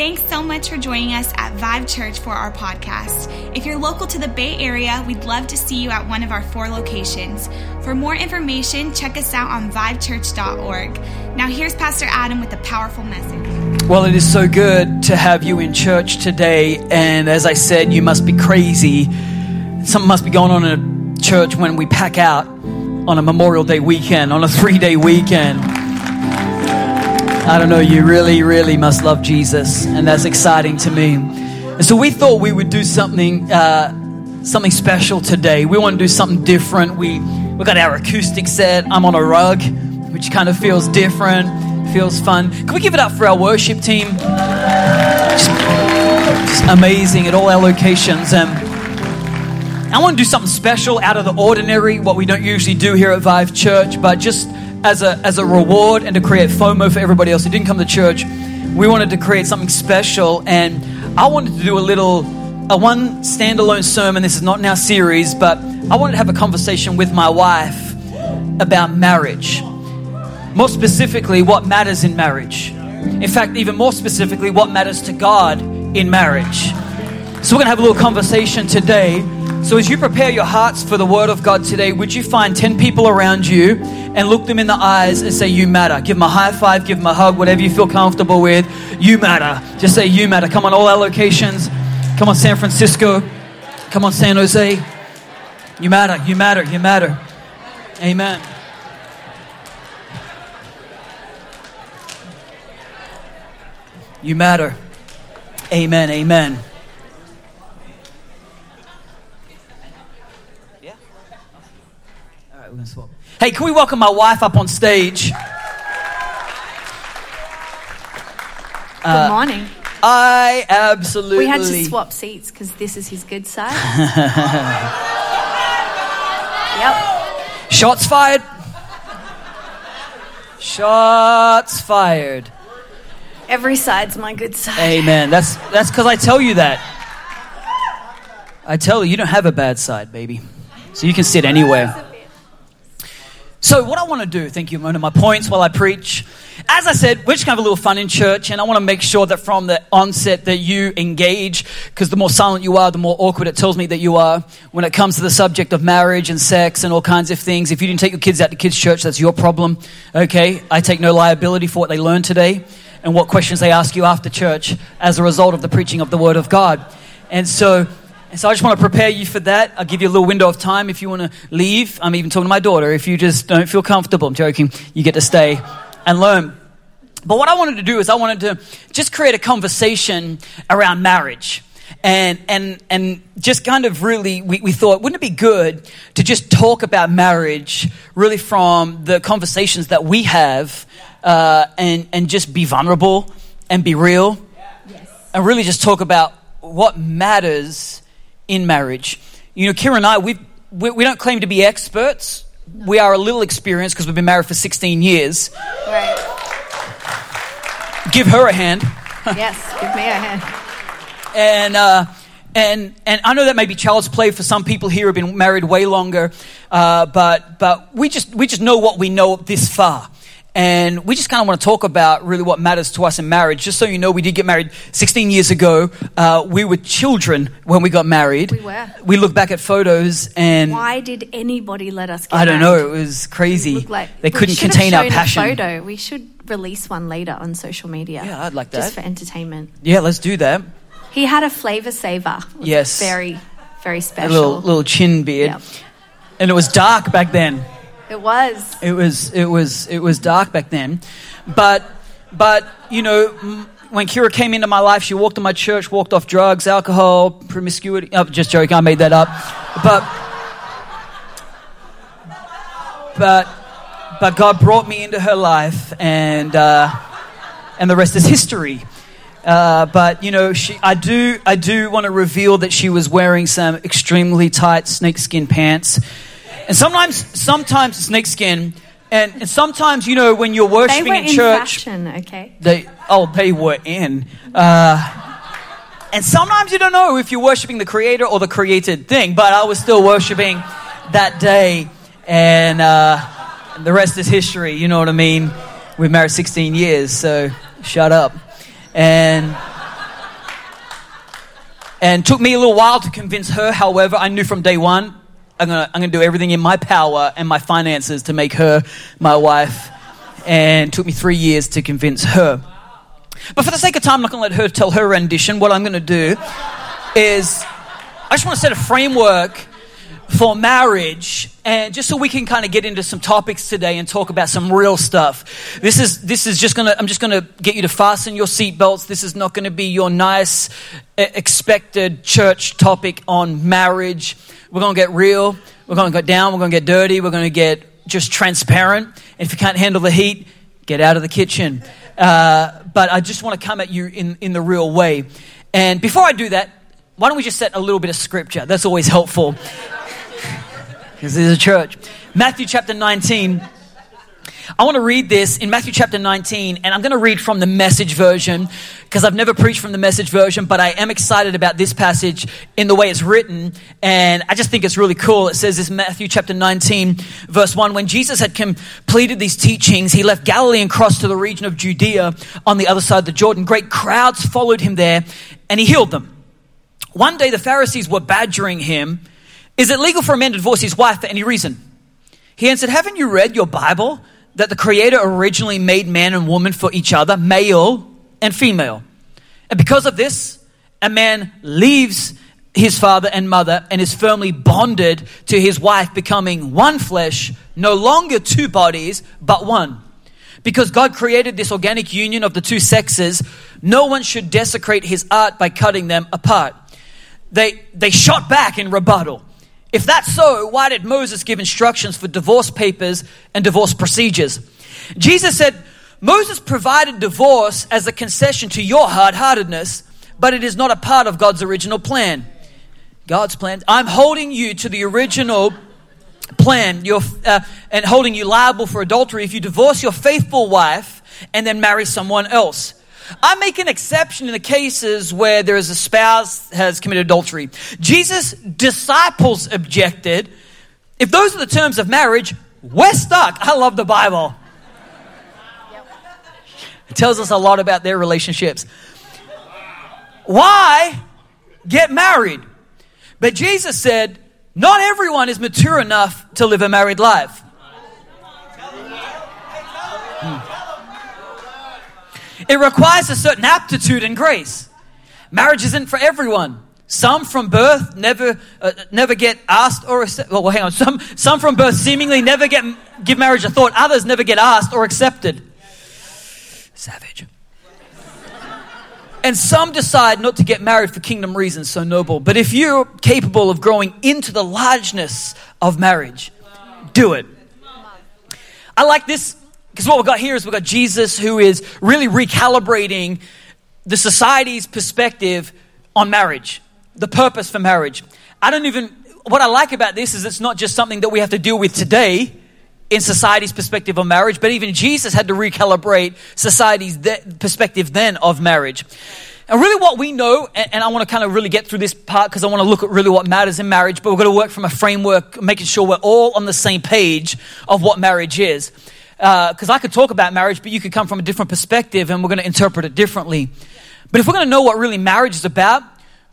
Thanks so much for joining us at Vive Church for our podcast. If you're local to the Bay Area, we'd love to see you at one of our four locations. For more information, check us out on vivechurch.org. Now, here's Pastor Adam with a powerful message. Well, it is so good to have you in church today. And as I said, you must be crazy. Something must be going on in a church when we pack out on a Memorial Day weekend, on a three day weekend. I don't know, you really, really must love Jesus, and that's exciting to me. And so we thought we would do something, uh, something special today. We want to do something different. We we got our acoustic set. I'm on a rug, which kind of feels different, feels fun. Can we give it up for our worship team? Just, just amazing at all our locations. And I want to do something special, out of the ordinary, what we don't usually do here at Vive Church, but just as a, as a reward and to create FOMO for everybody else who didn't come to church, we wanted to create something special. And I wanted to do a little, a one standalone sermon. This is not in our series, but I wanted to have a conversation with my wife about marriage. More specifically, what matters in marriage. In fact, even more specifically, what matters to God in marriage. So, we're going to have a little conversation today. So, as you prepare your hearts for the Word of God today, would you find 10 people around you and look them in the eyes and say, You matter? Give them a high five, give them a hug, whatever you feel comfortable with. You matter. Just say, You matter. Come on, all our locations. Come on, San Francisco. Come on, San Jose. You matter. You matter. You matter. Amen. You matter. Amen. Amen. Yeah? All right, we're going to swap. Hey, can we welcome my wife up on stage? Good uh, morning. I absolutely. We had to swap seats because this is his good side. yep. Shots fired. Shots fired. Every side's my good side. Amen. That's that's because I tell you that. I tell you, you don't have a bad side, baby. So you can sit anywhere. So, what I want to do, thank you, one of my points while I preach. As I said, we're just going to have a little fun in church, and I want to make sure that from the onset that you engage, because the more silent you are, the more awkward it tells me that you are when it comes to the subject of marriage and sex and all kinds of things. If you didn't take your kids out to kids' church, that's your problem, okay? I take no liability for what they learned today and what questions they ask you after church as a result of the preaching of the Word of God. And so, so I just want to prepare you for that. I'll give you a little window of time if you want to leave. I'm even talking to my daughter. If you just don't feel comfortable, I'm joking, you get to stay and learn. But what I wanted to do is I wanted to just create a conversation around marriage. And, and, and just kind of really, we, we thought, wouldn't it be good to just talk about marriage really from the conversations that we have uh, and, and just be vulnerable and be real? And really just talk about what matters in marriage. You know, Kira and I, we, we, we don't claim to be experts. We are a little experienced because we've been married for 16 years. Right. Give her a hand. Yes, give me a hand. And, uh, and, and I know that may be child's play for some people here who have been married way longer, uh, but, but we, just, we just know what we know this far. And we just kind of want to talk about really what matters to us in marriage. Just so you know, we did get married 16 years ago. Uh, we were children when we got married. We were. We look back at photos and Why did anybody let us get I don't know, it was crazy. Like- they couldn't contain our passion. photo. We should release one later on social media. Yeah, I'd like that. Just for entertainment. Yeah, let's do that. He had a flavor saver. Yes. Very, very special. A little little chin beard, Yep. and it was dark back then. It was. It was it was it was dark back then, but but you know m- when Kira came into my life, she walked in my church, walked off drugs, alcohol, promiscuity. Oh, just joking, I made that up. But but but God brought me into her life, and uh, and the rest is history. Uh, but you know, she, I do, I do want to reveal that she was wearing some extremely tight snakeskin pants, and sometimes, sometimes snakeskin, and, and sometimes, you know, when you're They worshiping were in in church, fashion, okay? they, oh, they were in. Uh, and sometimes you don't know if you're worshiping the creator or the created thing, but I was still worshiping that day, and, uh, and the rest is history, you know what I mean? We've married 16 years, so shut up. And, And took me a little while to convince her. However, I knew from day one, I'm gonna, I'm gonna do everything in my power and my finances to make her my wife. And took me three years to convince her. But for the sake of time, I'm not gonna let her tell her rendition. What I'm gonna do is, I just wanna set a framework for marriage. And just so we can kind of get into some topics today and talk about some real stuff. This is this is just gonna i'm just gonna get you to fasten your seatbelts this is not gonna be your nice expected church topic on marriage. We're gonna get real. We're gonna get down. We're gonna get dirty. We're gonna get just transparent. And if you can't handle the heat get out of the kitchen. Uh, but i just want to come at you in, in the real way. And before i do that why don't we just set a little bit of scripture? That's always helpful because there's a church. Matthew chapter 19. I want to read this in Matthew chapter 19, and I'm going to read from the message version because I've never preached from the message version, but I am excited about this passage in the way it's written, and I just think it's really cool. It says this Matthew chapter 19, verse 1 When Jesus had completed these teachings, he left Galilee and crossed to the region of Judea on the other side of the Jordan. Great crowds followed him there, and he healed them. One day the Pharisees were badgering him is it legal for a man to divorce his wife for any reason? He answered, Haven't you read your Bible that the Creator originally made man and woman for each other, male and female? And because of this, a man leaves his father and mother and is firmly bonded to his wife, becoming one flesh, no longer two bodies, but one. Because God created this organic union of the two sexes, no one should desecrate his art by cutting them apart. They, they shot back in rebuttal. If that's so, why did Moses give instructions for divorce papers and divorce procedures? Jesus said, Moses provided divorce as a concession to your hard heartedness, but it is not a part of God's original plan. God's plan. I'm holding you to the original plan you're, uh, and holding you liable for adultery if you divorce your faithful wife and then marry someone else. I make an exception in the cases where there is a spouse has committed adultery. Jesus' disciples objected. If those are the terms of marriage, we're stuck. I love the Bible. It tells us a lot about their relationships. Why get married? But Jesus said, not everyone is mature enough to live a married life. It requires a certain aptitude and grace. Marriage isn't for everyone. Some from birth never uh, never get asked or accepted. Well, hang on. Some some from birth seemingly never get give marriage a thought. Others never get asked or accepted. Savage. And some decide not to get married for kingdom reasons, so noble. But if you're capable of growing into the largeness of marriage, do it. I like this because what we've got here is we've got Jesus who is really recalibrating the society's perspective on marriage, the purpose for marriage. I don't even, what I like about this is it's not just something that we have to deal with today in society's perspective on marriage, but even Jesus had to recalibrate society's perspective then of marriage. And really, what we know, and I want to kind of really get through this part because I want to look at really what matters in marriage, but we're going to work from a framework, making sure we're all on the same page of what marriage is because uh, I could talk about marriage, but you could come from a different perspective and we're going to interpret it differently. But if we're going to know what really marriage is about,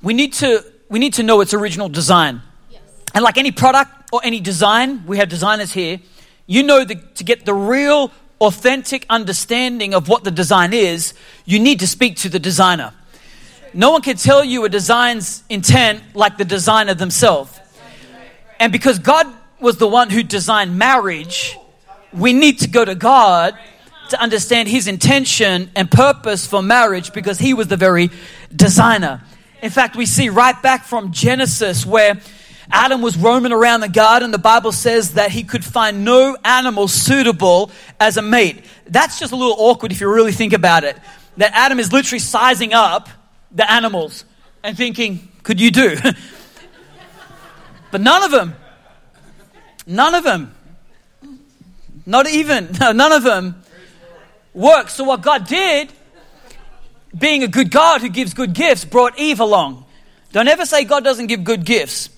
we need to, we need to know its original design. Yes. And like any product or any design, we have designers here, you know that to get the real, authentic understanding of what the design is, you need to speak to the designer. No one can tell you a design's intent like the designer themselves. And because God was the one who designed marriage, we need to go to God to understand His intention and purpose for marriage because He was the very designer. In fact, we see right back from Genesis where Adam was roaming around the garden. The Bible says that he could find no animal suitable as a mate. That's just a little awkward if you really think about it. That Adam is literally sizing up the animals and thinking, could you do? but none of them, none of them not even, no, none of them worked. So what God did, being a good God who gives good gifts, brought Eve along. Don't ever say God doesn't give good gifts.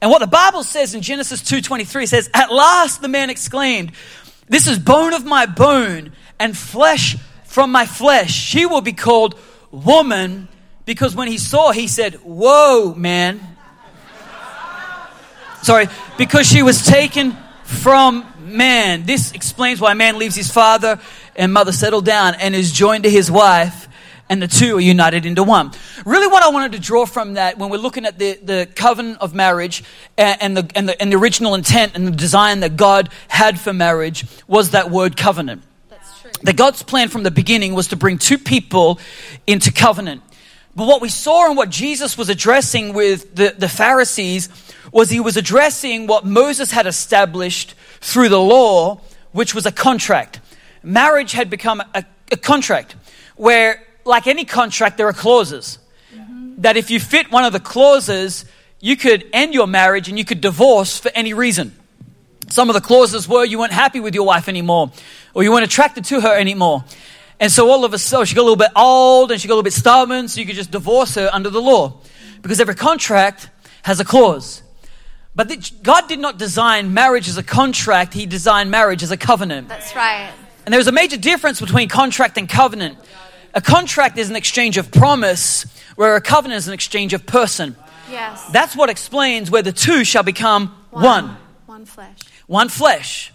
And what the Bible says in Genesis 2:23 says, "At last the man exclaimed, this is bone of my bone and flesh from my flesh. She will be called woman because when he saw, he said, Whoa, man. Sorry, because she was taken from man. This explains why man leaves his father and mother, settle down, and is joined to his wife and the two are united into one. Really, what I wanted to draw from that when we're looking at the, the covenant of marriage and, and, the, and, the, and the original intent and the design that God had for marriage was that word covenant. That's true. That God's plan from the beginning was to bring two people into covenant. But what we saw and what Jesus was addressing with the, the Pharisees was he was addressing what Moses had established through the law, which was a contract. Marriage had become a, a contract where like any contract, there are clauses. Mm-hmm. That if you fit one of the clauses, you could end your marriage and you could divorce for any reason. Some of the clauses were you weren't happy with your wife anymore, or you weren't attracted to her anymore. And so all of a sudden, she got a little bit old and she got a little bit stubborn, so you could just divorce her under the law. Because every contract has a clause. But God did not design marriage as a contract, He designed marriage as a covenant. That's right. And there's a major difference between contract and covenant. A contract is an exchange of promise, where a covenant is an exchange of person. Yes. That's what explains where the two shall become one. One, one flesh. One flesh.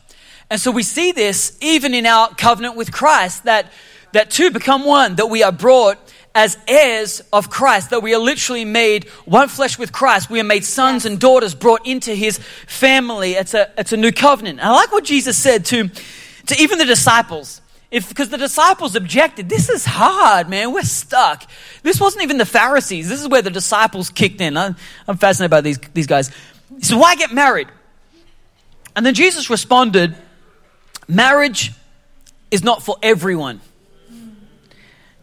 And so we see this even in our covenant with Christ that, that two become one, that we are brought as heirs of Christ, that we are literally made one flesh with Christ. We are made sons and daughters brought into his family. It's a, it's a new covenant. And I like what Jesus said to, to even the disciples. If because the disciples objected this is hard man. We're stuck. This wasn't even the pharisees. This is where the disciples kicked in. I'm, I'm fascinated by these, these guys. He said, why get married? And then jesus responded marriage is not for everyone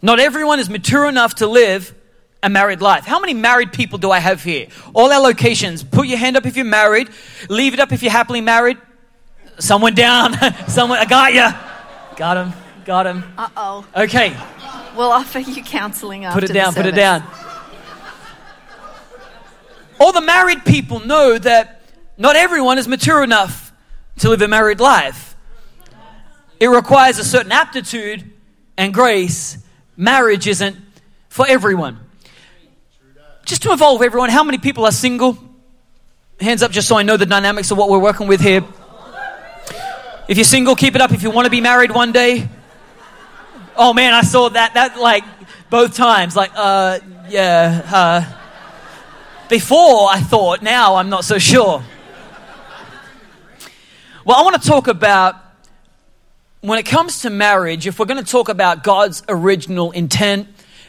not everyone is mature enough to live a married life how many married people do i have here all our locations put your hand up if you're married leave it up if you're happily married someone down someone i got you Got him. Got him. Uh oh. Okay. We'll offer you counseling after Put it down. Put it down. All the married people know that not everyone is mature enough to live a married life. It requires a certain aptitude and grace. Marriage isn't for everyone. Just to involve everyone, how many people are single? Hands up just so I know the dynamics of what we're working with here. If you're single, keep it up. If you want to be married one day, oh man, I saw that. That like both times. Like, uh, yeah. Uh, before I thought, now I'm not so sure. Well, I want to talk about when it comes to marriage, if we're going to talk about God's original intent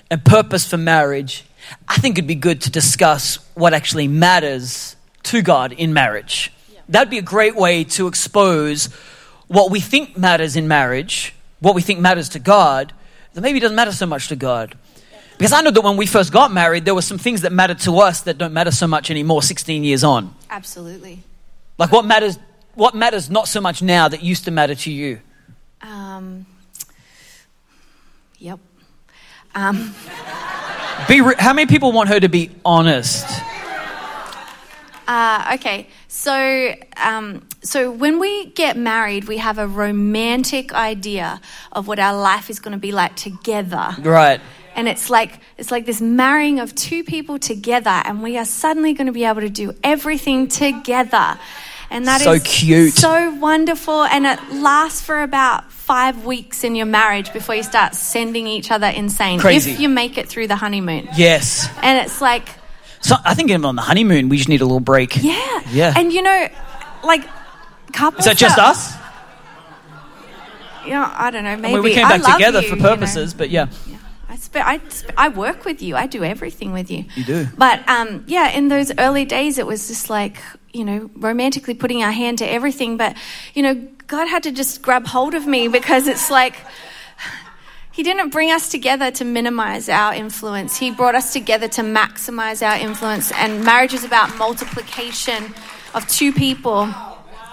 and purpose for marriage, I think it'd be good to discuss what actually matters to God in marriage. That'd be a great way to expose what we think matters in marriage, what we think matters to God, that maybe doesn't matter so much to God. Because I know that when we first got married, there were some things that mattered to us that don't matter so much anymore 16 years on. Absolutely. Like what matters what matters not so much now that used to matter to you? Um, yep. Um. Be re- how many people want her to be honest? Uh, okay, so um, so when we get married, we have a romantic idea of what our life is going to be like together. Right. And it's like it's like this marrying of two people together, and we are suddenly going to be able to do everything together. And that so is cute. so wonderful, and it lasts for about five weeks in your marriage before you start sending each other insane. Crazy. If you make it through the honeymoon. Yes. And it's like so I think even on the honeymoon, we just need a little break. Yeah. Yeah. And you know, like couples. Is that just us? You know, I don't know. Maybe I mean, we came back together you, for purposes, you know. but yeah. yeah. I, I, I work with you. I do everything with you. You do. But um, yeah, in those early days, it was just like you know, romantically putting our hand to everything. But you know, God had to just grab hold of me because it's like he didn't bring us together to minimize our influence. He brought us together to maximize our influence. And marriage is about multiplication of two people.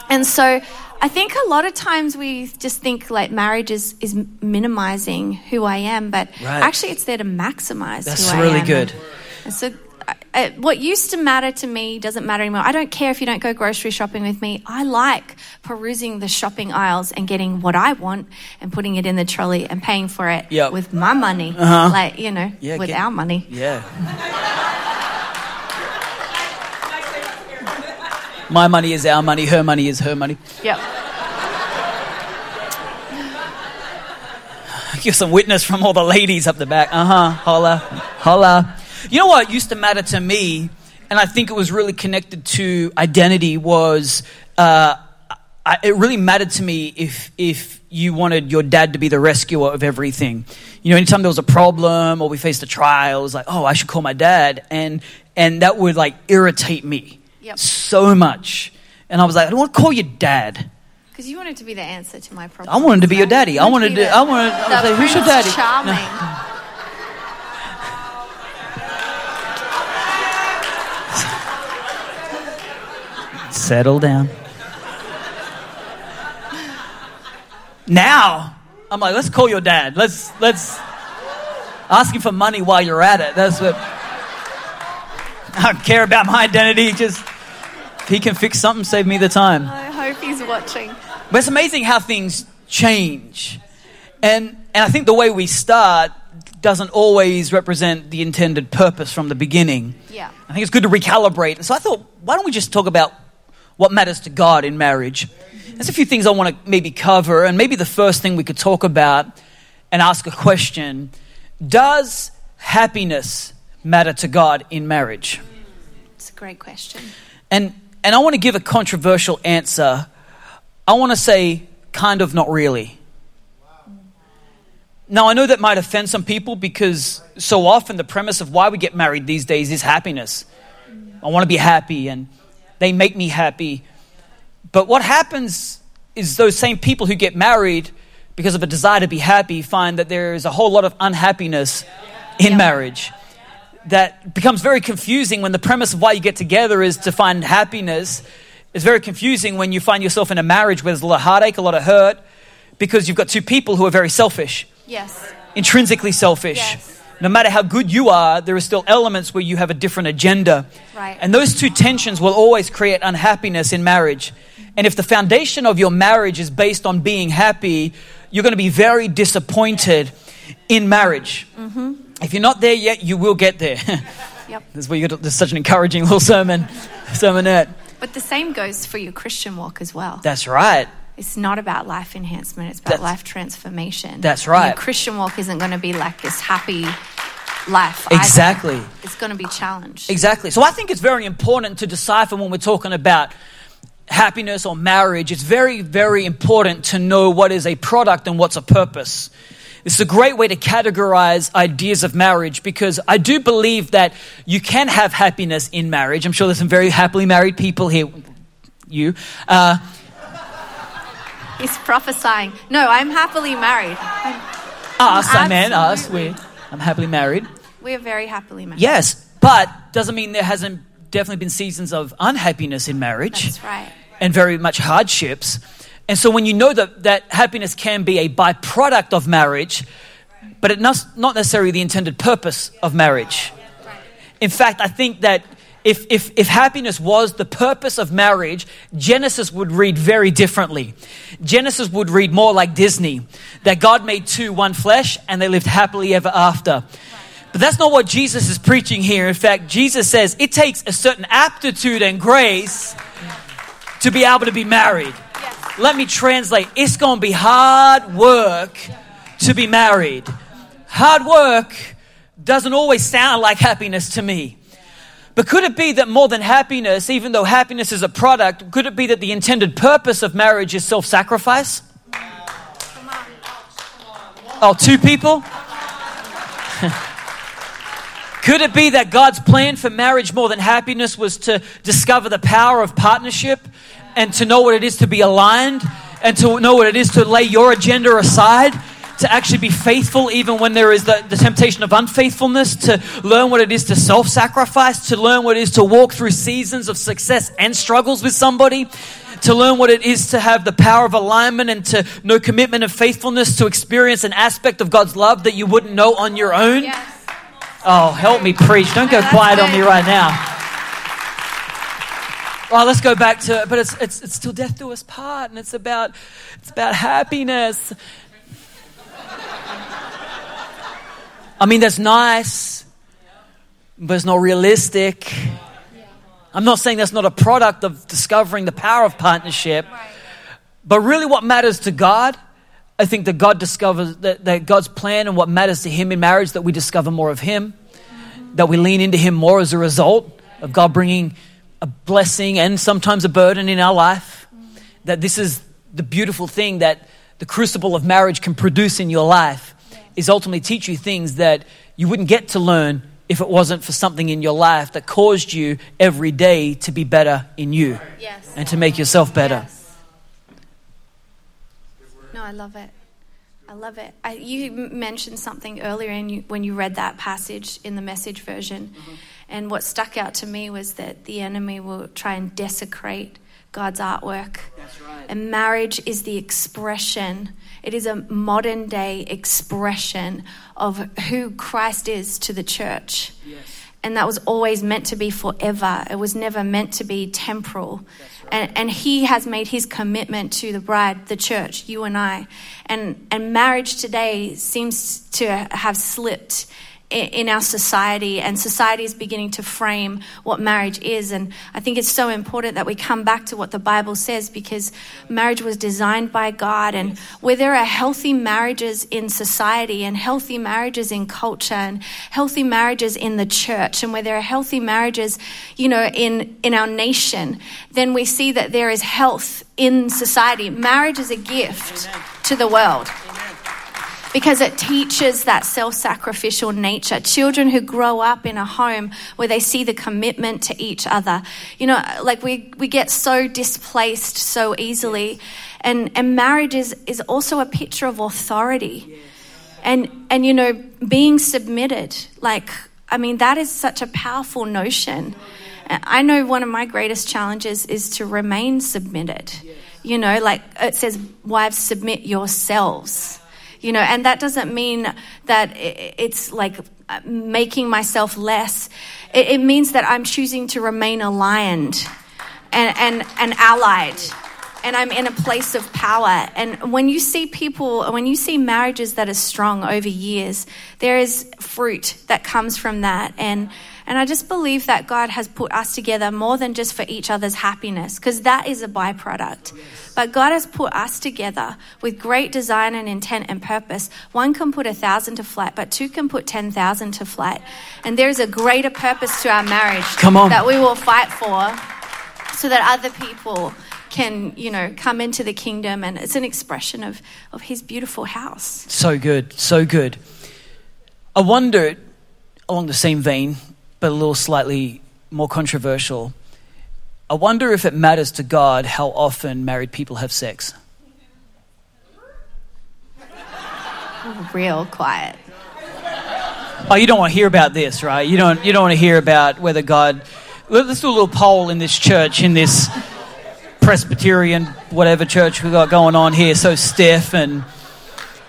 And so I think a lot of times we just think like marriage is, is minimizing who I am, but right. actually it's there to maximize That's who really I am. good. And so uh, what used to matter to me doesn't matter anymore. I don't care if you don't go grocery shopping with me. I like perusing the shopping aisles and getting what I want and putting it in the trolley and paying for it Yep. with my money, Uh-huh. like you know, Yeah, with get- our money. Yeah. My money is our money, her money is her money. Yep. Give some witness from all the ladies up the back. Uh huh. Holla. Holla. You know what used to matter to me, and I think it was really connected to identity, was uh, I, it really mattered to me if, if you wanted your dad to be the rescuer of everything. You know, anytime there was a problem or we faced a trial, it was like, oh, I should call my dad. And, and that would like irritate me Yep. so much. And I was like, I don't want to call you dad. Because you wanted to be the answer to my problem. I wanted to be your daddy. I wanted to. the- I wanted. I was like, who's your daddy? Charming. No. Settle down. Now, I'm like, let's call your dad. Let's let's ask him for money while you're at it. That's what. I don't care about my identity. Just if he can fix something, save me the time. I hope he's watching. But it's amazing how things change. And, and I think the way we start doesn't always represent the intended purpose from the beginning. Yeah. I think it's good to recalibrate. And so I thought, why don't we just talk about what matters to God in marriage? There's a few things I want to maybe cover. And maybe the first thing we could talk about and ask a question Does happiness matter to God in marriage? It's a great question. And, and I want to give a controversial answer. I want to say, kind of, not really. Now, I know that might offend some people because so often the premise of why we get married these days is happiness. I want to be happy and they make me happy. But what happens is those same people who get married because of a desire to be happy find that there is a whole lot of unhappiness in marriage that becomes very confusing when the premise of why you get together is to find happiness. It's very confusing when you find yourself in a marriage where there's a lot of heartache, a lot of hurt, because you've got two people who are very selfish, Yes. intrinsically selfish. Yes. No matter how good you are, there are still elements where you have a different agenda. Right. And those two tensions will always create unhappiness in marriage. And if the foundation of your marriage is based on being happy, you're going to be very disappointed in marriage. Mm-hmm. If you're not there yet, you will get there. Yep. this is where you got this is such an encouraging little sermon, sermonette. But the same goes for your Christian walk as well. That's right. It's not about life enhancement, it's about That's- life transformation. That's right. Your Christian walk isn't going to be like this happy life. either. Exactly. It's going to be challenged. Exactly. So I think it's very important to decipher when we're talking about happiness or marriage. It's very, very important to know what is a product and what's a purpose. It's a great way to categorize ideas of marriage because I do believe that you can have happiness in marriage. I'm sure there's some very happily married people here. You. Uh, He's prophesying. No, I'm happily married. I'm- us, I meant us. We, I'm happily married. we're very happily married. Yes, but doesn't mean there hasn't definitely been seasons of unhappiness in marriage. That's right. and very much hardships. And so when you know that, that happiness can be a byproduct of marriage, but it's not necessarily the intended purpose of marriage. In fact, I think that if, if, if happiness was the purpose of marriage, Genesis would read very differently. Genesis would read more like Disney that God made two, one flesh, and they lived happily ever after. But that's not what Jesus is preaching here. In fact, Jesus says it takes a certain aptitude and grace to be able to be married. Let me translate. It's going to be hard work to be married. Hard work doesn't always sound like happiness to me. But could it be that more than happiness, even though happiness is a product, could it be that the intended purpose of marriage is self sacrifice? Oh, two people? Could it be that God's plan for marriage more than happiness was to discover the power of partnership and to know what it is to be aligned and to know what it is to lay your agenda aside? To actually be faithful even when there is the, the temptation of unfaithfulness, to learn what it is to self sacrifice, to learn what it is to walk through seasons of success and struggles with somebody, to learn what it is to have the power of alignment and to know commitment and faithfulness, to experience an aspect of God's love that you wouldn't know on your own. Yes. Oh, help me preach. Don't go quiet on me right now. Well, let's go back to but it's it's it's till death do us part, and it's about it's about happiness. I mean, that's nice, but it's not realistic. I'm not saying that's not a product of discovering the power of partnership, but really, what matters to God, I think that God discovers that, that God's plan and what matters to Him in marriage, that we discover more of Him, that we lean into Him more as a result of God bringing a blessing and sometimes a burden in our life. That this is the beautiful thing that the crucible of marriage can produce in your life is ultimately teach you things that you wouldn't get to learn if it wasn't for something in your life that caused you every day to be better in you Yes. and to make yourself better. Yes. No, I love it. I love it. I, you mentioned something earlier in you, when you read that passage in the message version. Mm-hmm. And what stuck out to me was that the enemy will try and desecrate God's artwork. Right. And marriage is the expression, it is a modern day expression of who Christ is to the church. And that was always meant to be forever. It was never meant to be temporal. And, and he has made his commitment to the bride, the church, you and I. And, and marriage today seems to have slipped in our society, and society is beginning to frame what marriage is. And I think it's so important that we come back to what the Bible says because marriage was designed by God. And where there are healthy marriages in society, and healthy marriages in culture, and healthy marriages in the church, and where there are healthy marriages, you know, in, in our nation, then we see that there is health in society. Marriage is a gift to the world because it teaches that self sacrificial nature. Children who grow up in a home where they see the commitment to each other. You know, like we, we get so displaced so easily. And, and marriage is, is also a picture of authority. And, and, you know, being submitted, like, I mean, that is such a powerful notion. I know one of my greatest challenges is to remain submitted. You know, like it says, wives, submit yourselves you know and that doesn't mean that it's like uh, making myself less. It, means that i'm choosing to remain aligned and, and, and allied. And i'm in a place of power. And when you see people when you see marriages that are strong over years there is fruit that comes from that. And and I just believe that God has put us together more than just for each other's happiness, because that is a byproduct. But God has put us together with great design and intent and purpose. One can put a thousand to flight, but two can put 10,000 to flight. And there is a greater purpose to our marriage that we will fight for so that other people can, you know, come into the kingdom. And it's an expression of, of his beautiful house. So good, so good. I wonder, along the same vein, but a little slightly more controversial, I wonder if it matters to God how often married people have sex. Real quiet. Oh, you don't want to hear about this, right? You don't, you don't want to hear about whether God. Let- Let's do a little poll in this church, in this Presbyterian, whatever church we've got going on here, so stiff and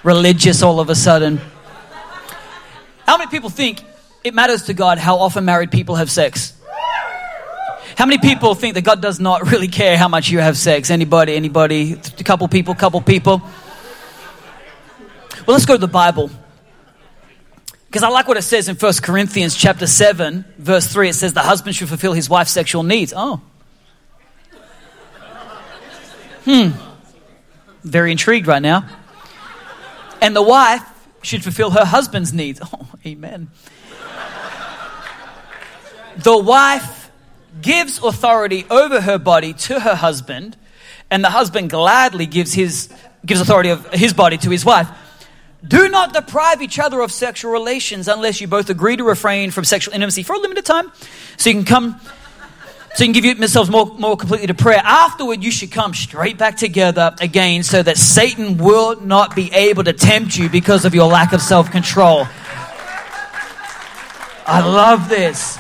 religious all of a sudden. How many people think it matters to God how often married people have sex? How many people think that God does not really care how much you have sex? Anybody? Anybody? A couple people? Couple people? Well, let's go to the Bible. Because I like what it says in 1 Corinthians chapter 7, verse 3. It says the husband should fulfill his wife's sexual needs. Oh. Hmm. Very intrigued right now. And the wife should fulfill her husband's needs. Oh, amen. The wife gives authority over her body to her husband, and the husband gladly gives his gives authority of his body to his wife. Do not deprive each other of sexual relations unless you both agree to refrain from sexual intimacy for a limited time. So you can come, so you can give yourselves more, more completely to prayer. Afterward, you should come straight back together again so that Satan will not be able to tempt you because of your lack of self control. I love this.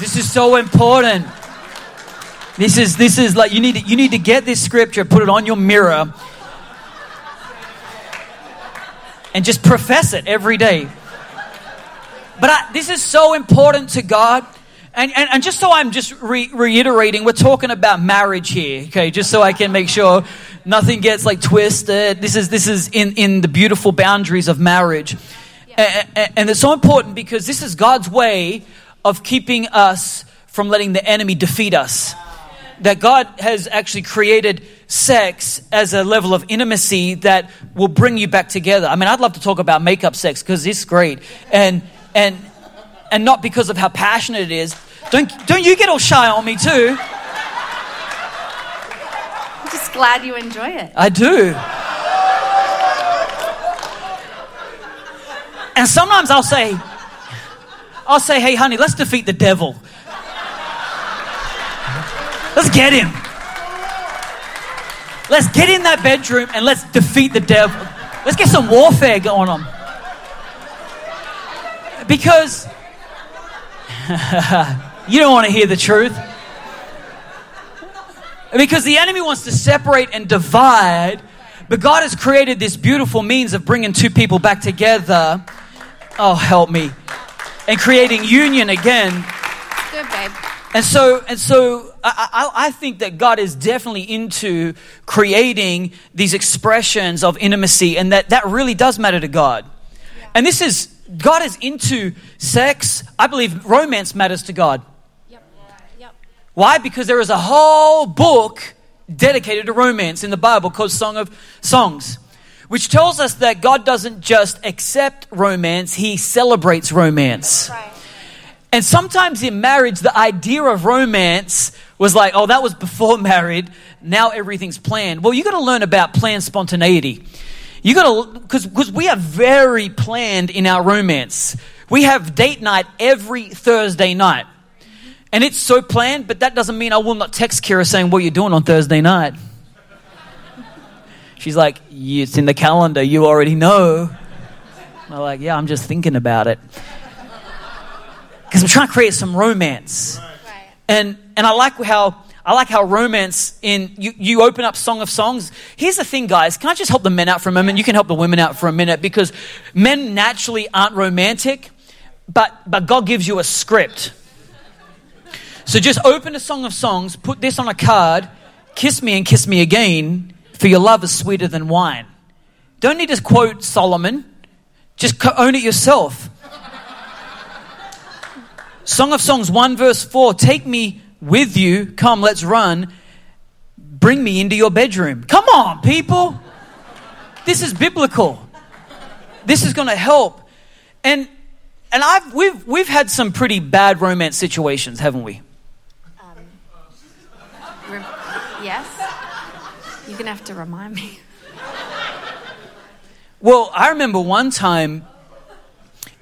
This is so important. This is this is like you need to, you need to get this scripture, put it on your mirror, and just profess it every day. But I, this is so important to God. And, and, and just so I'm just re- reiterating, we're talking about marriage here, okay? Just so I can make sure nothing gets like twisted. This is, this is in, in the beautiful boundaries of marriage. And, and, and it's so important because this is God's way of keeping us from letting the enemy defeat us. That God has actually created sex as a level of intimacy that will bring you back together. I mean, I'd love to talk about makeup sex because it's great. And, and, and not because of how passionate it is. Don't, don't you get all shy on me too. I'm just glad you enjoy it. I do. And sometimes I'll say, I'll say, hey, honey, let's defeat the devil. Let's get him. Let's get in that bedroom and let's defeat the devil. Let's get some warfare going on. Because you don't want to hear the truth. Because the enemy wants to separate and divide, but God has created this beautiful means of bringing two people back together. Oh, help me. And creating union again. Good, babe. And so, and so I, I, I, think that God is definitely into creating these expressions of intimacy, and that that really does matter to God. Yeah. And this is, God is into sex. I believe romance matters to God. Yep. Yep. Why? Because there is a whole book dedicated to romance in the Bible called Song of Songs, which tells us that God doesn't just accept romance, He celebrates romance. Right. And sometimes in marriage, the idea of romance was like, oh, that was before married. Now everything's planned. Well, you got to learn about planned spontaneity. You got to, because we are very planned in our romance. We have date night every Thursday night. And it's so planned, but that doesn't mean I will not text Kira saying, What are you doing on Thursday night? She's like, It's in the calendar. You already know. I'm like, Yeah, I'm just thinking about it. Because I'm trying to create some romance. Right. And, and I like how I like how romance in you, you open up Song of Songs. Here's the thing, guys. Can I just help the men out for a moment? You can help the women out for a minute because men naturally aren't romantic, but but God gives you a script. So just open a Song of Songs, put this on a card, kiss me and kiss me again, for your love is sweeter than wine. Don't need to quote Solomon. Just own it yourself. Song of Songs 1 verse 4 Take me with you. Come, let's run. Bring me into your bedroom. Come on, people. This is biblical. This is going to help. And and I've we've we've had some pretty bad romance situations, haven't we? Um, yes. You're going to have to remind me. Well, I remember one time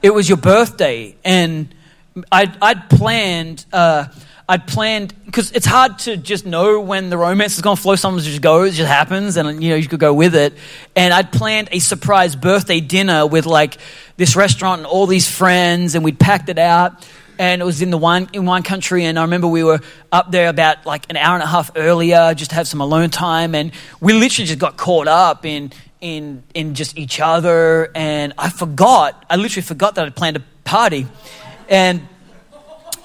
it was your birthday and I'd, I'd planned uh, I'd planned because it's hard to just know when the romance is going to flow. Sometimes it just goes, it just happens, and you know you could go with it. And I'd planned a surprise birthday dinner with like this restaurant and all these friends, and we'd packed it out. And it was in the wine in wine country, and I remember we were up there about like an hour and a half earlier, just to have some alone time, and we literally just got caught up in in in just each other. And I forgot, I literally forgot that I'd planned a party, and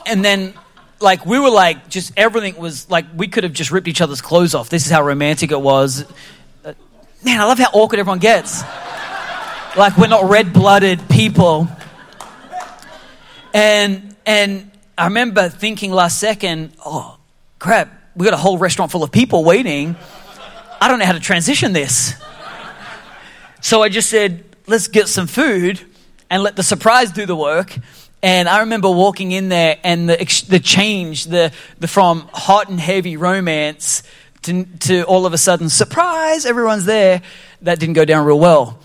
and then like we were like just everything was like we could have just ripped each other's clothes off. This is how romantic it was. Uh, man, I love how awkward everyone gets. like we're not red-blooded people. And and I remember thinking last second, oh crap, we got a whole restaurant full of people waiting. I don't know how to transition this. So I just said, let's get some food and let the surprise do the work. And I remember walking in there and the, the change, the, the from hot and heavy romance to, to all of a sudden, surprise, everyone's there. That didn't go down real well.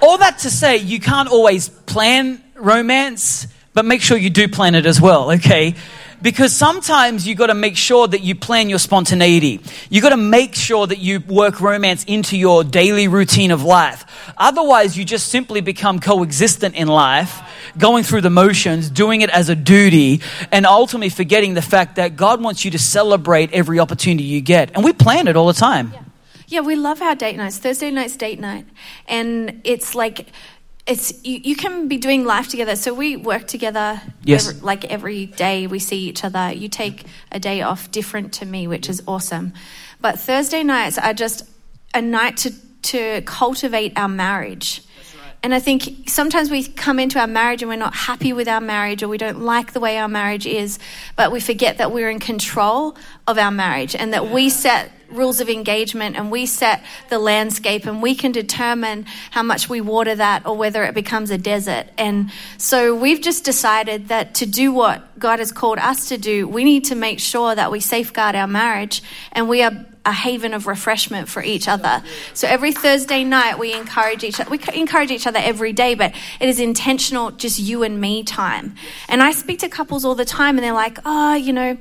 all that to say, you can't always plan romance, but make sure you do plan it as well, okay? because sometimes you got to make sure that you plan your spontaneity. You got to make sure that you work romance into your daily routine of life. Otherwise, you just simply become coexistent in life, going through the motions, doing it as a duty, and ultimately forgetting the fact that God wants you to celebrate every opportunity you get. And we plan it all the time. Yeah, yeah we love our date nights. Thursday night's date night. And it's like, it's you, you can be doing life together. So we work together. Yes. every- like every day we see each other. You take a day off different to me, which is awesome. But Thursday nights are just a night to to cultivate our marriage. And I think sometimes we come into our marriage and we're not happy with our marriage or we don't like the way our marriage is, but we forget that we're in control of our marriage and that we set rules of engagement and we set the landscape and we can determine how much we water that or whether it becomes a desert. And so we've just decided that to do what God has called us to do, we need to make sure that we safeguard our marriage and we are a haven of refreshment for each other. So every Thursday night we encourage each other. We encourage each other every day, but it is intentional, just you and me time. And I speak to couples all the time, and they're like, "Oh, you know,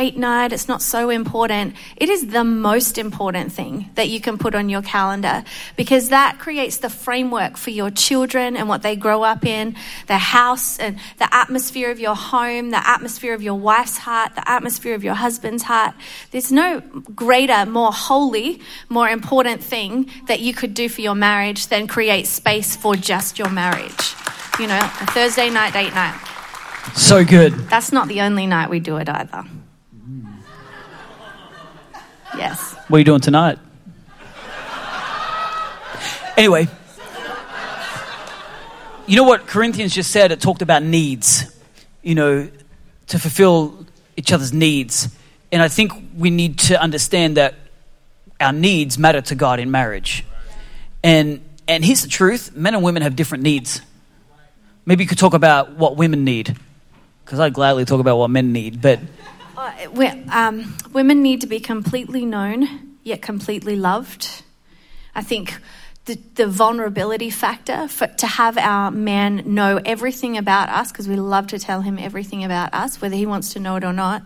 date night. It's not so important." It is the most important thing that you can put on your calendar because that creates the framework for your children and what they grow up in, the house and the atmosphere of your home, the atmosphere of your wife's heart, the atmosphere of your husband's heart. There's no greater, more holy, more important thing that you could do for your marriage than create space for just your marriage. You know, a Thursday night date night. So good. That's not the only night we do it either. Hmm. Yes. What are you doing tonight? Anyway, you know what Corinthians just said? It talked about needs, you know, to fulfill each other's needs. And I think we need to understand that our needs matter to God in marriage. And, and here's the truth men and women have different needs. Maybe you could talk about what women need, because I'd gladly talk about what men need. But Uh, um, women need to be completely known, yet completely loved. I think the, the vulnerability factor for, to have our man know everything about us, because we love to tell him everything about us, whether he wants to know it or not.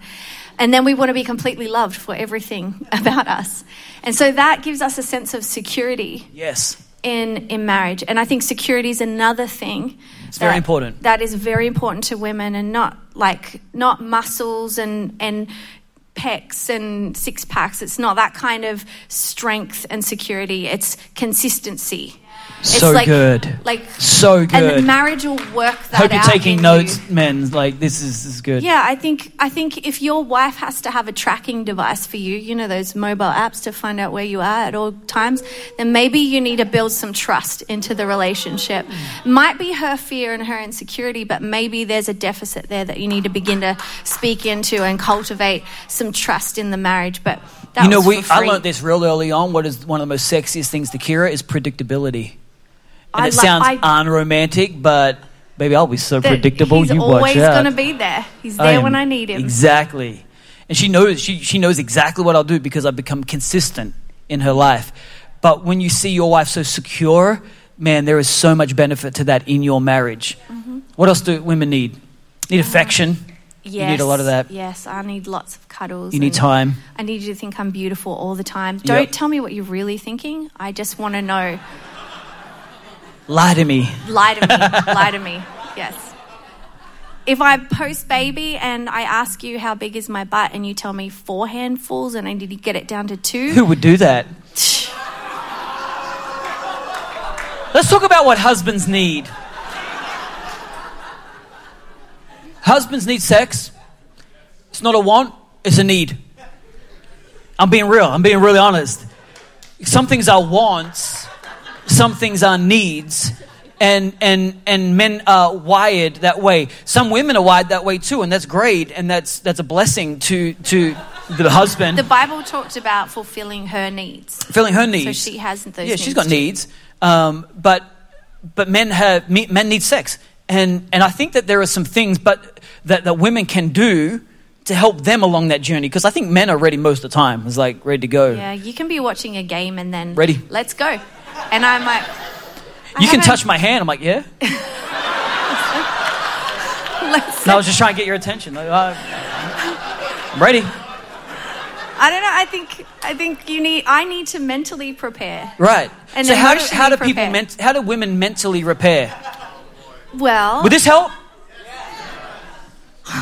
And then we want to be completely loved for everything about us. And so that gives us a sense of security yes, in in marriage and i think security is another thing It's very important. that is very important to women and not like not muscles and and pecs and six packs. It's not that kind of strength and security. It's consistency So like, good. like So good. and the marriage will work that hope you're taking notes, you. men. Like, this is, this is good. Yeah, I think I think if your wife has to have a tracking device for you, you know those mobile apps to find out where you are at all times, then maybe you need to build some trust into the relationship. Hmm. Might be her fear and her insecurity, but maybe there's a deficit there that you need to begin to speak into and cultivate some trust in the marriage. But that you know, we I learned this real early on. What is one of the most sexiest things to Keira is predictability. And I it lo- sounds I- unromantic, but baby, I'll be so predictable. He's you always going to be there. He's there when I need him. Exactly. And she knows she, she knows exactly what I'll do because I've become consistent in her life. But when you see your wife so secure, man, there is so much benefit to that in your marriage. Mm-hmm. What else do women need? Need affection. Yes, You need a lot of that. Yes, I need lots of cuddles. You need time. I need you to think I'm beautiful all the time. Don't Yep. tell me what you're really thinking. I just want to know. Lie to me. Lie to me. Lie to me. Yes. If I post baby and I ask you how big is my butt and you tell me four handfuls and I need to get it down to two, Who would do that? Let's talk about what husbands need. Husbands need sex. It's not a want, it's a need. I'm being real, I'm being really honest. Some things are wants, some things are needs. And, and, and men are wired that way. Some women are wired that way too, and that's great, and that's, that's a blessing to, to the husband. the Bible talked about fulfilling her needs. filling her needs. So she has those needs. Yeah, she's got too. needs, um, but but men have men need sex, and and I think that there are some things, but that that women can do to help them along that journey because I think men are ready most of the time. It's like ready to go. Yeah, you can be watching a game and then Ready. Let's go. And I'm like, You can touch my hand. I'm like, yeah. No, I was just trying to get your attention. Like, uh, I'm ready. I don't know. I think I think you need. I need to mentally prepare. Right. And so how do, how do people ment- how do women mentally repair? Well, Would this help?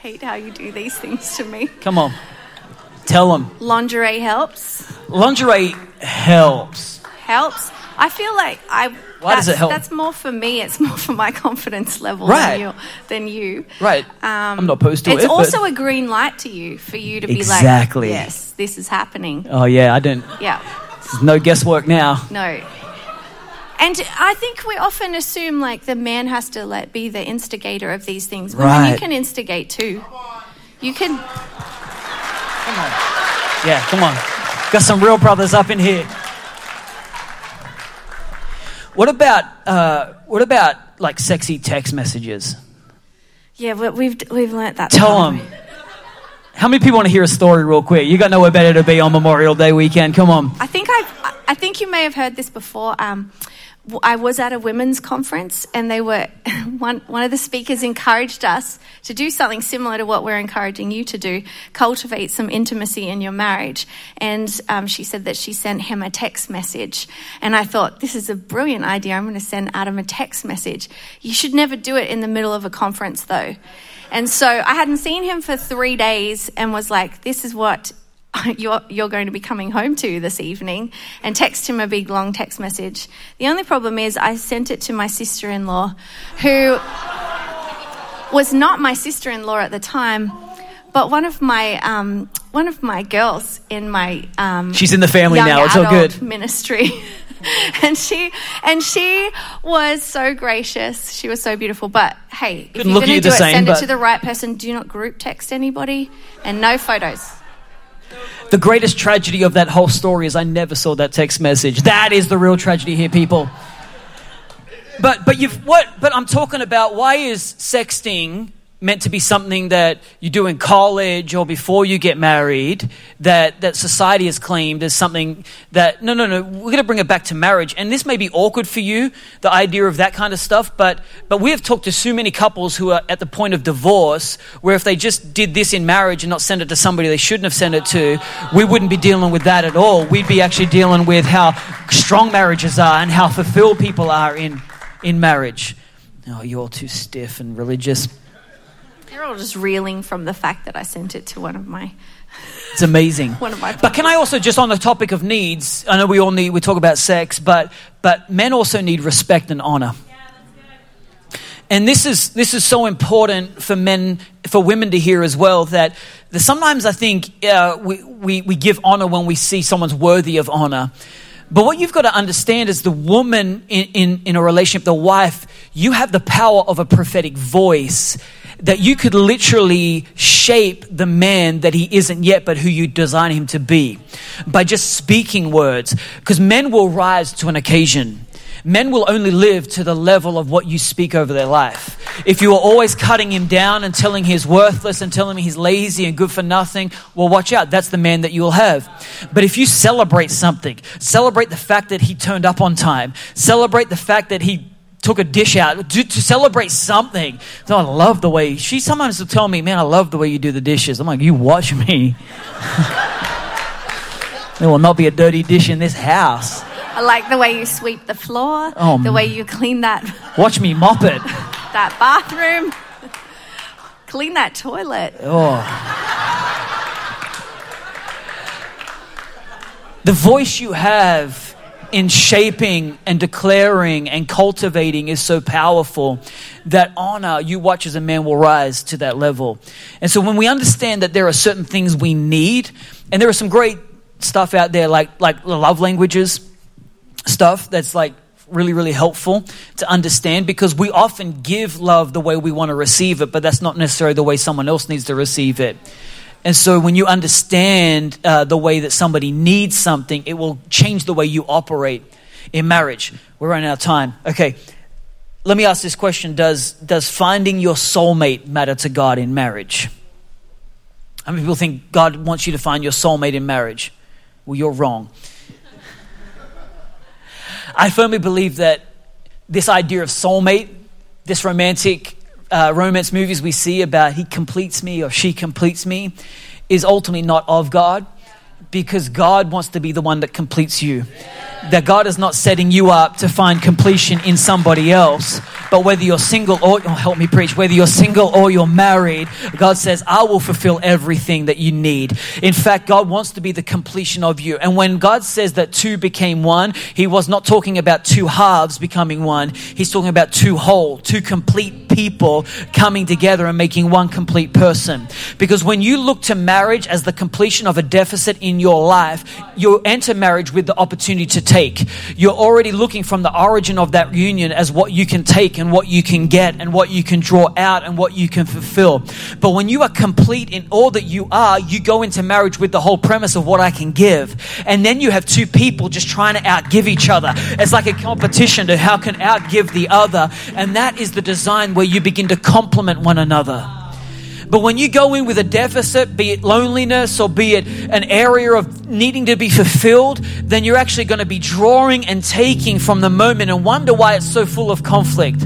hate how you do these things to me. Come on. Tell them. Lingerie helps. Lingerie helps. Helps. I feel like I. Why does that's, it help? That's more for me. It's more for my confidence level Right. than, you, than you. Right. Um, I'm not opposed to it's it, but- also a green light to you for you to be like. Exactly. yes, this is happening. Oh, yeah, I don't. Yeah. There's no guesswork now. No. And I think we often assume like the man has to like be the instigator of these things. Women, you can instigate too. You can. Come on. Yeah, come on. Got some real brothers up in here. What about uh, what about like sexy text messages? Yeah, we- we've we've learnt that. Tell them. How many people want to hear a story real quick? You got nowhere better to be on Memorial Day weekend. Come on. I think I've, I think you may have heard this before. Um, I was at a women's conference, and they were one one of the speakers encouraged us to do something similar to what we're encouraging you to do: cultivate some intimacy in your marriage. And um, she said that she sent him a text message, and I thought this is a brilliant idea. I'm going to send Adam a text message. You should never do it in the middle of a conference, though. And so I hadn't seen him for three days, and was like, "This is what." you're, you're going to be coming home to this evening and text him a big long text message. The only problem is I sent it to my sister in law, who was not my sister in law at the time, but one of my, um, one of my girls in my um, She's in the family now. It's all good. ministry. and she and she was so gracious. She was so beautiful. But hey, if Couldn't you're going to do it, same, send it to the right person. Do not group text anybody, and no photos. The greatest tragedy of that whole story is I never saw that text message. That is the real tragedy here, people. But but you've what? But I'm talking about why is sexting meant to be something that you do in college or before you get married that that society has claimed as something that no no no we're going to bring it back to marriage. And this may be awkward for you the idea of that kind of stuff but but we have talked to so many couples who are at the point of divorce where if they just did this in marriage and not send it to somebody they shouldn't have sent it to we wouldn't be dealing with that at all. We'd be actually dealing with how strong marriages are and how fulfilled people are in in marriage. Oh you're all too stiff and religious They're all just reeling from the fact that I sent it to one of my. It's amazing. One of my but can I also just on the topic of needs? I know we all need we talk about sex, but but men also need respect and honor. And this is this is so important for men for women to hear as well that, that sometimes I think uh, we, we we give honor when we see someone's worthy of honor. But what you've got to understand is the woman in, in, in a relationship, the wife, you have the power of a prophetic voice that you could literally shape the man that he isn't yet, but who you design him to be by just speaking words. Because men will rise to an occasion. Men will only live to the level of what you speak over their life. If you are always cutting him down and telling him he's worthless and telling him he's lazy and good for nothing, well, watch out. That's the man that you will have. But if you celebrate something, celebrate the fact that he turned up on time, celebrate the fact that he took a dish out to, to celebrate something. So I love the way she sometimes will tell me, "Man, I love the way you do the dishes." I'm like, "You watch me." there will not be a dirty dish in this house. I like the way you sweep the floor, Oh, the way you clean that Watch me mop it. that bathroom, clean that toilet. Oh. The voice you have in shaping and declaring and cultivating is so powerful that honor you watch as a man will rise to that level. And so when we understand that there are certain things we need, and there are some great stuff out there like like love languages stuff that's like really really helpful to understand because we often give love the way we want to receive it but that's not necessarily the way someone else needs to receive it and so when you understand uh, the way that somebody needs something it will change the way you operate in marriage. We're running out of time. Okay. Let me ask this question. Does does finding your soulmate matter to god in marriage? How many people think god wants you to find your soulmate in marriage? Well you're wrong. I firmly believe that this idea of soulmate, this romantic uh, romance movies we see about he completes me or she completes me, is ultimately not of God because God wants to be the one that completes you. That God is not setting you up to find completion in somebody else, but whether you're single or, oh, help me preach, whether you're single or you're married, God says, I will fulfill everything that you need. In fact, God wants to be the completion of you. And when God says that two became one, He was not talking about two halves becoming one. He's talking about two whole, two complete people coming together and making one complete person. Because when you look to marriage as the completion of a deficit in your life, you enter marriage with the opportunity to take. You're already looking from the origin of that union as what you can take and what you can get and what you can draw out and what you can fulfill. But when you are complete in all that you are, you go into marriage with the whole premise of what I can give. And then you have two people just trying to outgive each other. It's like a competition to how can outgive the other. And that is the design where you begin to complement one another. But when you go in with a deficit, be it loneliness or be it an area of needing to be fulfilled, then you're actually going to be drawing and taking from the moment and wonder why it's so full of conflict.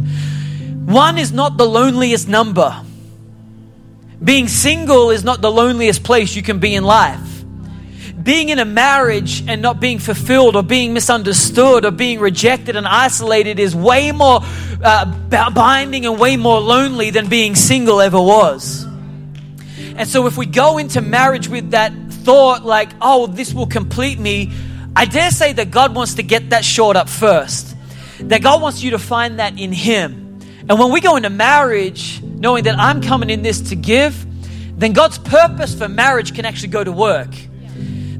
One is not the loneliest number. Being single is not the loneliest place you can be in life. Being in a marriage and not being fulfilled or being misunderstood or being rejected and isolated is way more uh, binding and way more lonely than being single ever was. And so, if we go into marriage with that thought, like, oh, this will complete me, I dare say that God wants to get that short up first. That God wants you to find that in Him. And when we go into marriage, knowing that I'm coming in this to give, then God's purpose for marriage can actually go to work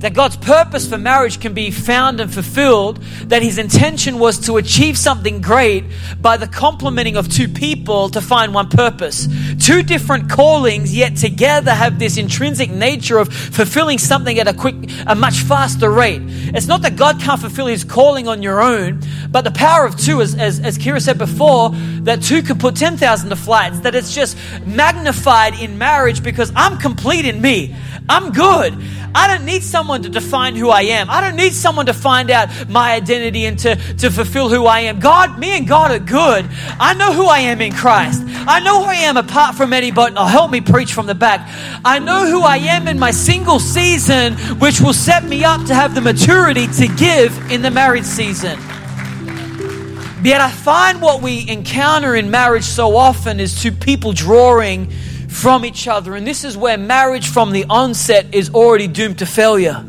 that God's purpose for marriage can be found and fulfilled, that his intention was to achieve something great by the complementing of two people to find one purpose. Two different callings, yet together have this intrinsic nature of fulfilling something at a quick, a much faster rate. It's not that God can't fulfill his calling on your own, but the power of two, as, as, as Keira said before, that two could put 10,000 to flights, that it's just magnified in marriage because I'm complete in me. I'm good. I don't need someone to define who I am. I don't need someone to find out my identity and to, to fulfill who I am. God, me and God are good. I know who I am in Christ. I know who I am apart from anybody. Oh, help me preach from the back. I know who I am in my single season, which will set me up to have the maturity to give in the married season. Yet I find what we encounter in marriage so often is two people drawing from each other. And this is where marriage from the onset is already doomed to failure.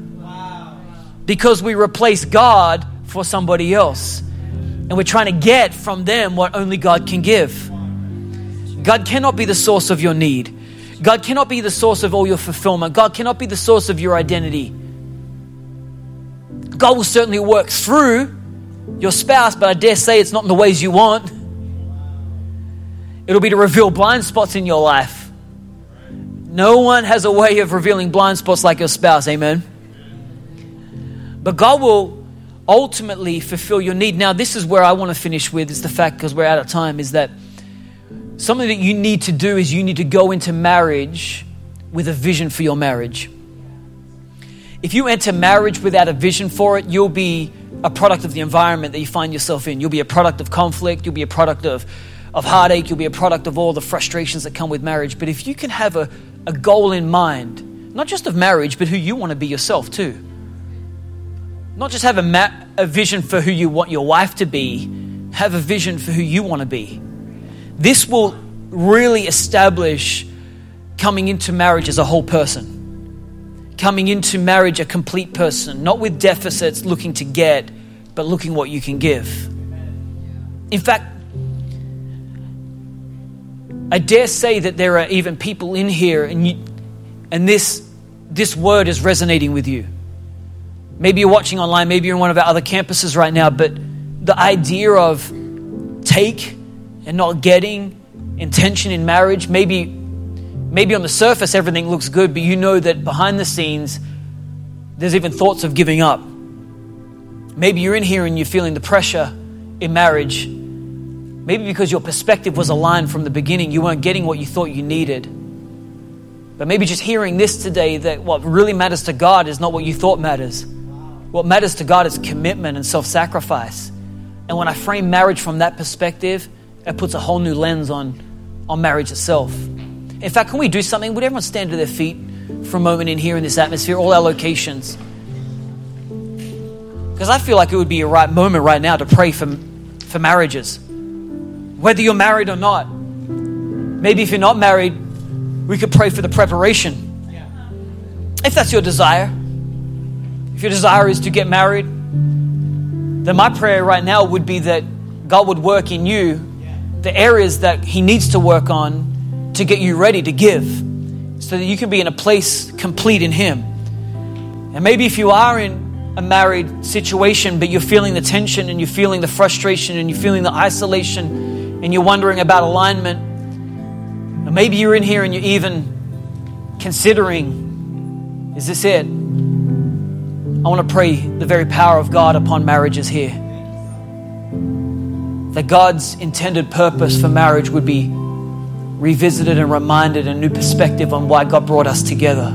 Because we replace God for somebody else. And we're trying to get from them what only God can give. God cannot be the source of your need. God cannot be the source of all your fulfillment. God cannot be the source of your identity. God will certainly work through your spouse, but I dare say it's not in the ways you want. It'll be to reveal blind spots in your life. No one has a way of revealing blind spots like your spouse, amen? But God will ultimately fulfill your need. Now, this is where I want to finish with is the fact, because we're out of time, is that something that you need to do is you need to go into marriage with a vision for your marriage. If you enter marriage without a vision for it, you'll be a product of the environment that you find yourself in. You'll be a product of conflict, you'll be a product of, of heartache, you'll be a product of all the frustrations that come with marriage. But if you can have a, a goal in mind, not just of marriage, but who you want to be yourself too. Not just have a, ma- a vision for who you want your wife to be, have a vision for who you want to be. This will really establish coming into marriage as a whole person. Coming into marriage a complete person, not with deficits looking to get, but looking what you can give. In fact, I dare say that there are even people in here, and, you, and this, this word is resonating with you. Maybe you're watching online, maybe you're in one of our other campuses right now, but the idea of take and not getting, intention in marriage, maybe, maybe on the surface everything looks good, but you know that behind the scenes, there's even thoughts of giving up. Maybe you're in here and you're feeling the pressure in marriage Maybe because your perspective was aligned from the beginning, you weren't getting what you thought you needed. But maybe just hearing this today that what really matters to God is not what you thought matters. What matters to God is commitment and self sacrifice. And when I frame marriage from that perspective, it puts a whole new lens on, on marriage itself. In fact, can we do something? Would everyone stand to their feet for a moment in here in this atmosphere, all our locations? Because I feel like it would be a right moment right now to pray for, for marriages. Whether you're married or not. Maybe if you're not married, we could pray for the preparation. If that's your desire. If your desire is to get married, then my prayer right now would be that God would work in you the areas that He needs to work on to get you ready to give so that you can be in a place complete in Him. And maybe if you are in a married situation, but you're feeling the tension and you're feeling the frustration and you're feeling the isolation and you're wondering about alignment, or maybe you're in here and you're even considering, is this it? I want to pray the very power of God upon marriages here that God's intended purpose for marriage would be revisited and reminded a new perspective on why God brought us together.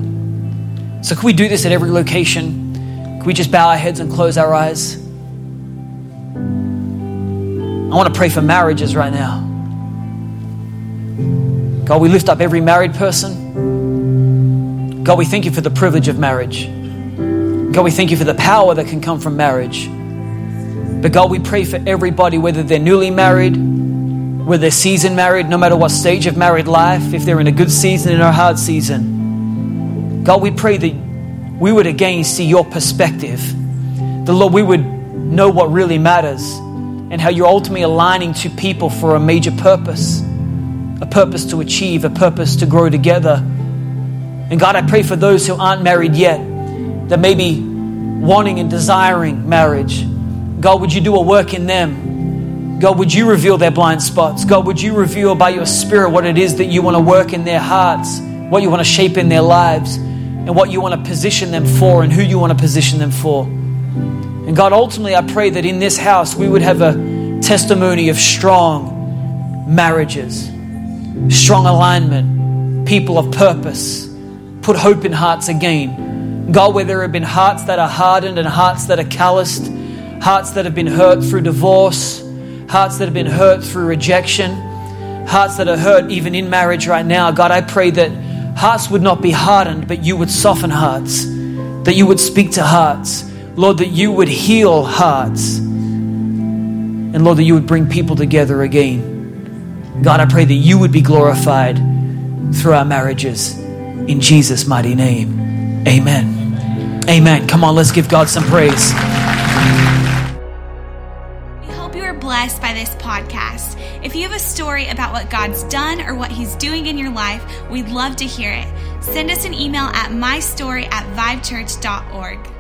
So, can we do this at every location? Can we just bow our heads and close our eyes? I want to pray for marriages right now. God, we lift up every married person. God, we thank you for the privilege of marriage. God, we thank you for the power that can come from marriage. But God, we pray for everybody, whether they're newly married, whether they're seasoned married, no matter what stage of married life, if they're in a good season, in a hard season. God, we pray that we would again see your perspective. The Lord, we would know what really matters and how you're ultimately aligning two people for a major purpose, a purpose to achieve, a purpose to grow together. And God, I pray for those who aren't married yet, that may be wanting and desiring marriage. God, would you do a work in them? God, would you reveal their blind spots? God, would you reveal by your spirit what it is that you want to work in their hearts, what you want to shape in their lives, and what you want to position them for, and who you want to position them for? And God, ultimately, I pray that in this house we would have a testimony of strong marriages, strong alignment, people of purpose, put hope in hearts again. God, where there have been hearts that are hardened and hearts that are calloused, hearts that have been hurt through divorce, hearts that have been hurt through rejection, hearts that are hurt even in marriage right now. God, I pray that hearts would not be hardened, but you would soften hearts, that you would speak to hearts. Lord, that you would heal hearts. And Lord, that you would bring people together again. God, I pray that you would be glorified through our marriages. In Jesus' mighty name. Amen. Amen. Come on, let's give God some praise. We hope you are blessed by this podcast. If you have a story about what God's done or what He's doing in your life, we'd love to hear it. Send us an email at mystory at vivechurch.org.